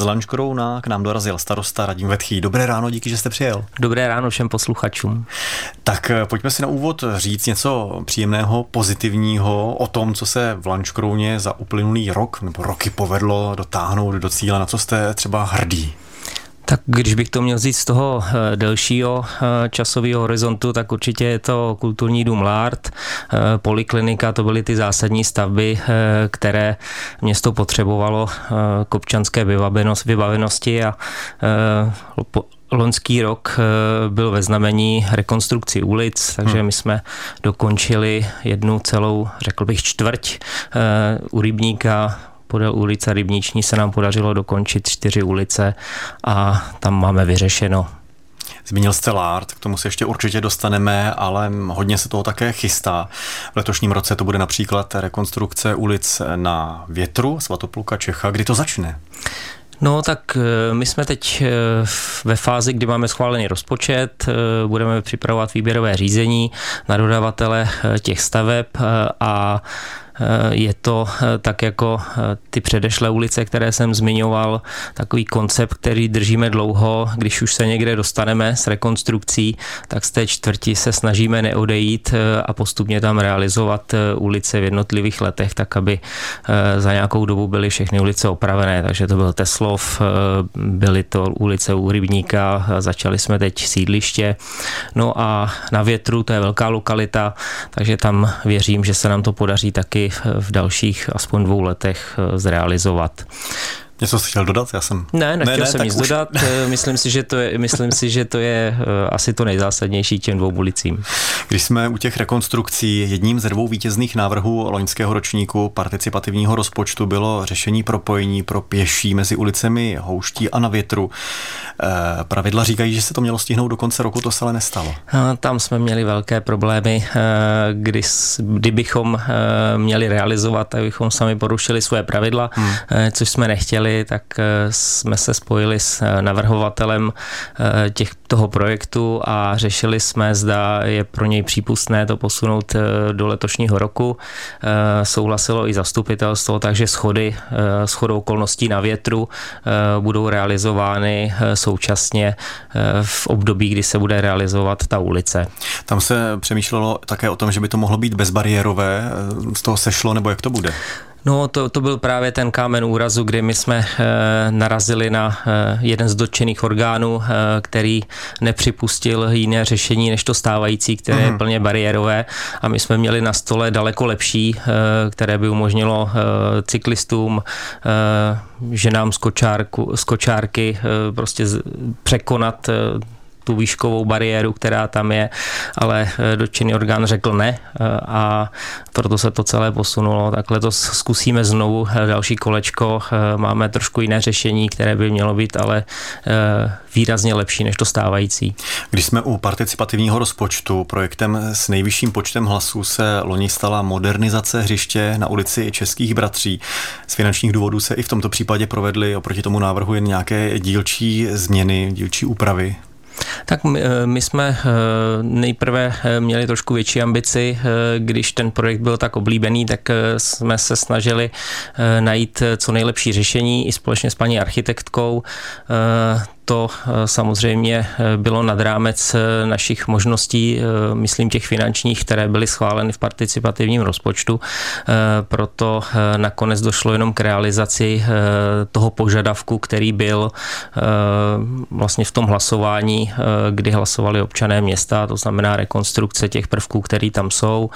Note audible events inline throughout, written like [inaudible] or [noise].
Z Lanškrouna k nám dorazil starosta Radim Vetchý. Dobré ráno, díky, že jste přijel. Dobré ráno všem posluchačům. Tak eh, pojďme si na úvod říct něco příjemného, pozitivního o tom, co se v Lanškrouně za uplynulý rok nebo roky povedlo dotáhnout do cíle, na co jste třeba hrdí. Tak když bych to měl říct z toho eh, delšího eh, časového horizontu, tak určitě je to kulturní dům Lart, eh, poliklinika, to byly ty zásadní stavby, které město potřebovalo k občanské vybavenosti a Loňský rok byl ve znamení rekonstrukci ulic, takže hmm. my jsme dokončili jednu celou, řekl bych, čtvrť u Rybníka, podél ulice Rybniční se nám podařilo dokončit čtyři ulice a tam máme vyřešeno Zmínil jste Lart, k tomu se ještě určitě dostaneme, ale hodně se toho také chystá. V letošním roce to bude například rekonstrukce ulic na Větru, Svatopluka Čecha. Kdy to začne? No tak eh, my jsme teď eh, ve fázi, kdy máme schválený rozpočet, eh, budeme připravovat výběrové řízení na dodavatele těch staveb a je to eh, tak jako eh, ty předešlé ulice, které jsem zmiňoval, takový koncept, který držíme dlouho. Když už se někde dostaneme s rekonstrukcí, tak z té čtvrti se snažíme neodejít a postupně tam realizovat ulice v jednotlivých letech, tak aby za nějakou dobu byly všechny ulice opravené. Takže to byl Teslov, byly to ulice u Rybníka, začali jsme teď sídliště. No a na větru, to je velká lokalita, takže tam věřím, že se nám to podaří taky v dalších aspoň dvou letech eh, zrealizovat. Něco jsi chtěl dodat? Já jsem... Ne, nechtěl ne, ne, jsem nic už... dodat. [laughs] Eh, myslím si, že to je, myslím si, že to je eh, asi to nejzásadnější těm dvou ulicím. Když jsme u těch rekonstrukcí, jedním ze dvou vítězných návrhů loňského ročníku participativního rozpočtu bylo řešení propojení pro pěší mezi ulicemi Houští a na větru. Eh, pravidla říkají, že se to mělo stihnout do konce roku, to se ale nestalo. Tam jsme měli velké problémy, kdy, kdybychom měli realizovat, tak bychom sami porušili své pravidla, hmm. což jsme nechtěli chvíli, tak eh, jsme se spojili s eh, navrhovatelem eh, těch, toho projektu a řešili jsme, zda je pro něj přípustné to posunout do letošního roku. Souhlasilo i zastupitelstvo, takže schody, schodou okolností na větru budou realizovány současně v období, kdy se bude realizovat ta ulice. Tam se přemýšlelo také o tom, že by to mohlo být bezbariérové. Z toho sešlo, nebo jak to bude? No, to, to byl právě ten kámen úrazu, kdy my jsme e, narazili na e, jeden z dotčených orgánů, e, který nepřipustil jiné řešení než to stávající, které mm. je mhm. plně bariérové a my jsme měli na stole daleko lepší, e, které by umožnilo e, cyklistům, e, ženám z, kočárku, z kočárky e, prostě z, překonat e, tu výškovou bariéru, která tam je, ale eh, dotčený orgán řekl ne eh, a proto se to celé posunulo. Tak letos zkusíme znovu eh, další kolečko. Máme trošku jiné řešení, které by mělo být ale výrazně lepší než to stávající. Když jsme u participativního rozpočtu, projektem s nejvyšším počtem hlasů se loni stala modernizace hřiště na ulici Českých bratří. Z finančních důvodů se i v tomto případě provedly oproti tomu návrhu jen nějaké dílčí změny, dílčí úpravy. Tak my, eh, my jsme eh, nejprve eh, měli trošku větší ambici, když ten projekt byl tak oblíbený, tak jsme se snažili najít co nejlepší řešení i společně s paní architektkou to eh, samozřejmě eh, bylo nad rámec eh, našich možností, myslím těch finančních, které byly schváleny v participativním rozpočtu. Proto nakonec došlo jenom k realizaci toho požadavku, který byl vlastně v tom hlasování, kdy hlasovali občané města, to znamená rekonstrukce těch prvků, které tam jsou,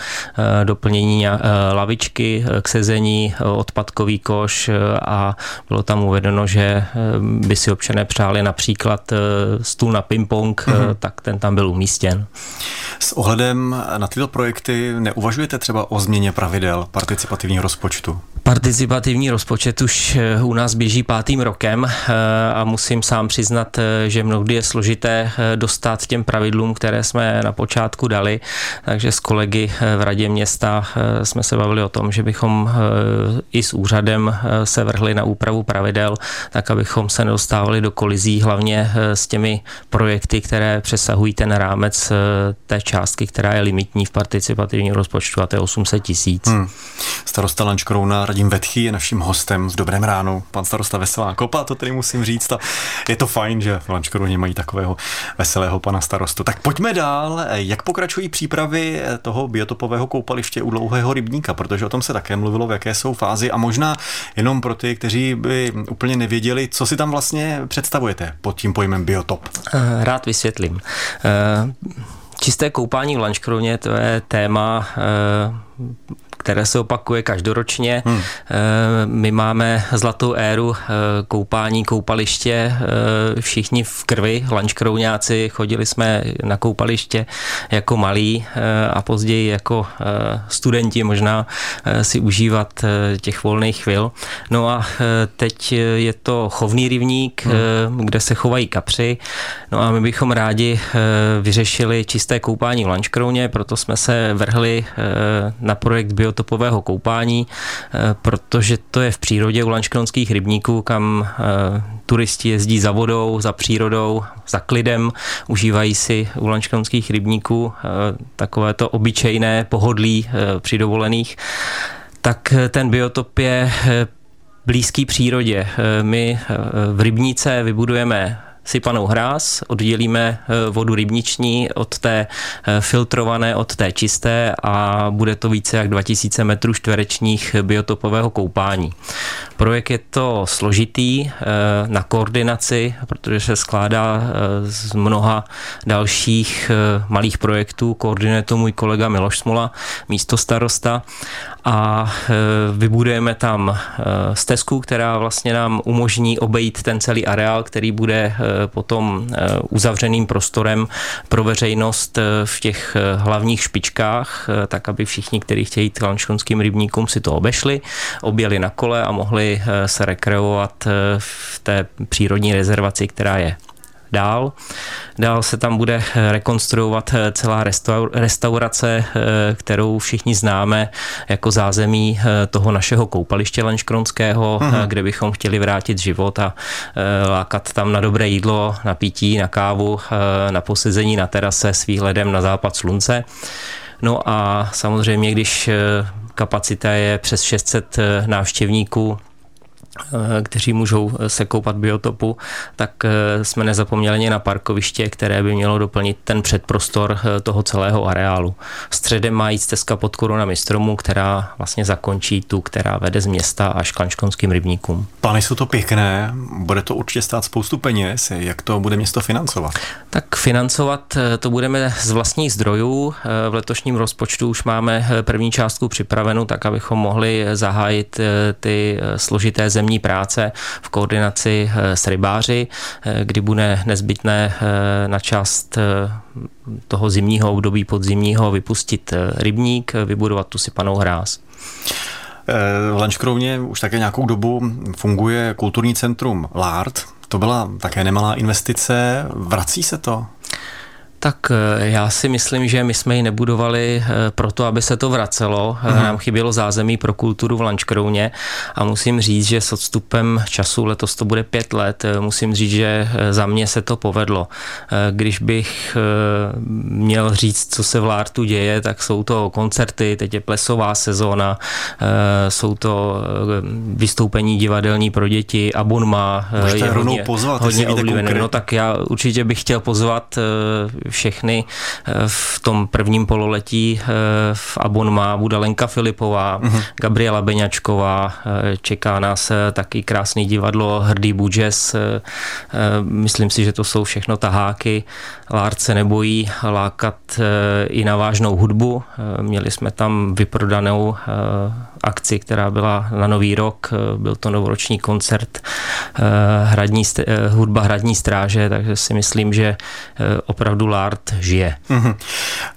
doplnění lavičky k sezení, odpadkový koš a bylo tam uvedeno, že by si občané přáli například například eh, stůl na ping-pong, mm-hmm. tak ten tam byl umístěn. S ohledem na tyto projekty neuvažujete třeba o změně pravidel participativního rozpočtu? Participativní rozpočet už eh, u nás běží pátým rokem a musím sám přiznat, že mnohdy je složité dostat těm pravidlům, které jsme na počátku dali. Takže s kolegy v radě města jsme se bavili o tom, že bychom i s úřadem se vrhli na úpravu pravidel, tak abychom se nedostávali do kolizí, hlavně s těmi projekty, které přesahují ten rámec té částky, která je limitní v participativním rozpočtu a to je 800 tisíc. Hmm. Starosta Lančkrouna Radim Vetchy je naším hostem v Dobrém ránu. Pan starosta Veselá Kopa, to tedy musím říct. A je to fajn, že v Lančkrouně mají takového veselého pana starostu. Tak pojďme dál. Jak pokračují přípravy toho biotopového koupaliště u Dlouhého rybníka, protože o tom se také mluvilo, v jaké jsou fázi a možná jenom pro ty, kteří by úplně nevěděli, co si tam vlastně představujete pod tím pojmem biotop. Eh, rád vysvětlím. Eh, čisté koupání v Lančkrouně, to je téma eh, které se opakuje každoročně. Hmm. Eh, my máme zlatou éru eh, koupání, koupaliště, eh, všichni v krvi, lančkrouňáci, chodili jsme na koupaliště jako malí a později jako studenti možná si užívat těch volných chvil. No a teď je to chovný rybník, hmm. kde se chovají kapři. No a my bychom rádi vyřešili čisté koupání v Lančkrouně, proto jsme se vrhli na projekt Bio biotopového koupání, eh, protože to je v přírodě u lančkronských rybníků, kam eh, turisti jezdí za vodou, za přírodou, za klidem, užívají si u lančkronských rybníků eh, takové to obyčejné pohodlí při dovolených, tak ten biotop je blízký přírodě. My v Rybníce vybudujeme sypanou hráz, oddělíme eh, vodu rybniční od té eh, filtrované, od té čisté a bude to více jak 2000 metrů čtverečních biotopového koupání. Projekt je to složitý eh, na koordinaci, protože se skládá z mnoha dalších malých projektů. Koordinuje to můj kolega Miloš Smola, místo starosta a vybudujeme tam stezku, která vlastně nám umožní obejít ten celý areál, který bude potom eh, uzavřeným prostorem pro veřejnost eh, v těch eh, hlavních špičkách, tak aby všichni, kteří chtějí k rybníkům, si to obešli, objeli na kole a mohli se rekreovat v té přírodní rezervaci, která je dál. Dál se tam bude rekonstruovat celá restaurace, kterou všichni známe jako zázemí toho našeho koupaliště Lenškronského, uh-huh. kde bychom chtěli vrátit život a lákat tam na dobré jídlo, na pití, na kávu, na posezení na terase s výhledem na západ slunce. No a samozřejmě, když kapacita je přes 600 návštěvníků, Eh, kteří můžou eh, se koupat biotopu, tak eh, jsme nezapomněli ani na parkoviště, které by mělo doplnit ten předprostor toho celého areálu. Středem má jít stezka pod korunami stromů, která vlastně zakončí tu, která vede z města až k Lanškonským rybníkům. Plány jsou to pěkné, bude to určitě stát spoustu peněz. Jak to bude město financovat? Tak financovat to budeme z vlastních zdrojů. V letošním rozpočtu už máme první částku připravenou, tak abychom mohli zahájit ty složité země zemní práce v koordinaci eh, s rybáři, eh, kdy bude nezbytné eh, na část toho zimního období podzimního vypustit rybník, vybudovat tu sypanou hráz. V Lanškrovně už také nějakou dobu funguje kulturní centrum LART. To byla také nemalá investice. Vrací se to? Tak eh, já si myslím, že my jsme ji nebudovali eh, proto, aby se to vracelo. Mm. Nám chybělo zázemí pro kulturu v Lančkrouně a musím říct, že s odstupem času, letos to bude pět let, musím říct, že za mě se to povedlo. Když bych měl říct, co se v Lártu děje, tak jsou to koncerty, teď je plesová sezóna, jsou to vystoupení divadelní pro děti, Abunma je hodně, pozvat, hodně oblíbené. No tak já určitě bych chtěl pozvat všechny eh, v tom prvním pololetí eh, v Abonma bude Lenka Filipová, uh-huh. Gabriela Beňačková, eh, čeká nás taky krásný divadlo Hrdý Budžes. Myslím si, že to jsou všechno taháky. Lárce se nebojí lákat i na vážnou hudbu. Měli jsme tam vyprodanou akci, která byla na Nový rok. Byl to novoroční koncert hradní, hudba Hradní stráže, takže si myslím, že opravdu Lár art žije. Mm-hmm.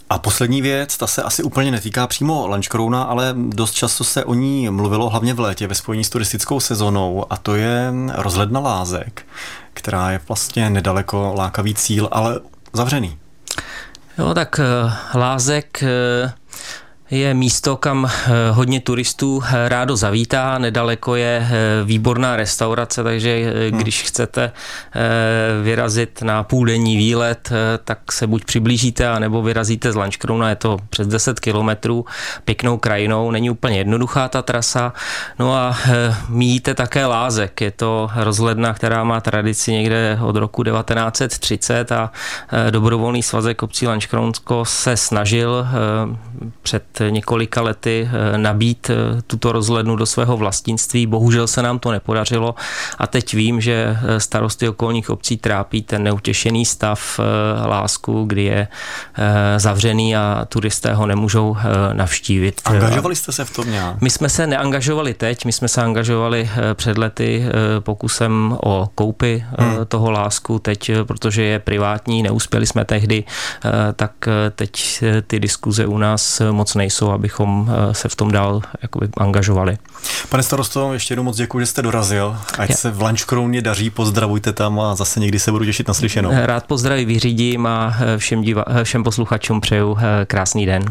A poslední věc, ta se asi úplně netýká přímo Lančkrouna, ale dost často se o ní mluvilo hlavně v létě ve spojení s turistickou sezónou a to je rozhledna Lázek, která je vlastně nedaleko lákavý cíl, ale zavřený. Jo, tak eh, Lázek eh, je místo, kam eh, hodně turistů eh, rádo zavítá. Nedaleko je eh, výborná restaurace, takže hmm. když chcete vyrazit na půldenní výlet, tak se buď přiblížíte, anebo vyrazíte z Lančkrona, je to přes 10 kilometrů, pěknou krajinou, není úplně jednoduchá ta trasa. No a míjíte také Lázek, je to rozhledna, která má tradici někde od roku 1930 a dobrovolný svazek obcí Lančkronsko se snažil před několika lety eh, nabít eh, tuto rozhlednu do svého vlastnictví. Bohužel se nám to nepodařilo a teď vím, že eh, starosty okolních obcí trápí ten neutěšený stav lásku, kdy je zavřený a turisté ho nemůžou navštívit. Angažovali jste se v tom nějak? My jsme se neangažovali teď, my jsme se angažovali před lety pokusem o koupy hmm. toho lásku teď, protože je privátní, neuspěli jsme tehdy, tak teď ty diskuze u nás moc nejsou nejsou, abychom eh, se v tom dál jakoby angažovali. Pane starosto, ještě jednou moc děkuji, že jste dorazil. Ať se v Lančkrouně daří, pozdravujte tam a zase někdy se budu těšit na slyšenou. Rád pozdraví vyřídím a eh, všem, diva- eh, všem posluchačům přeju krásný den.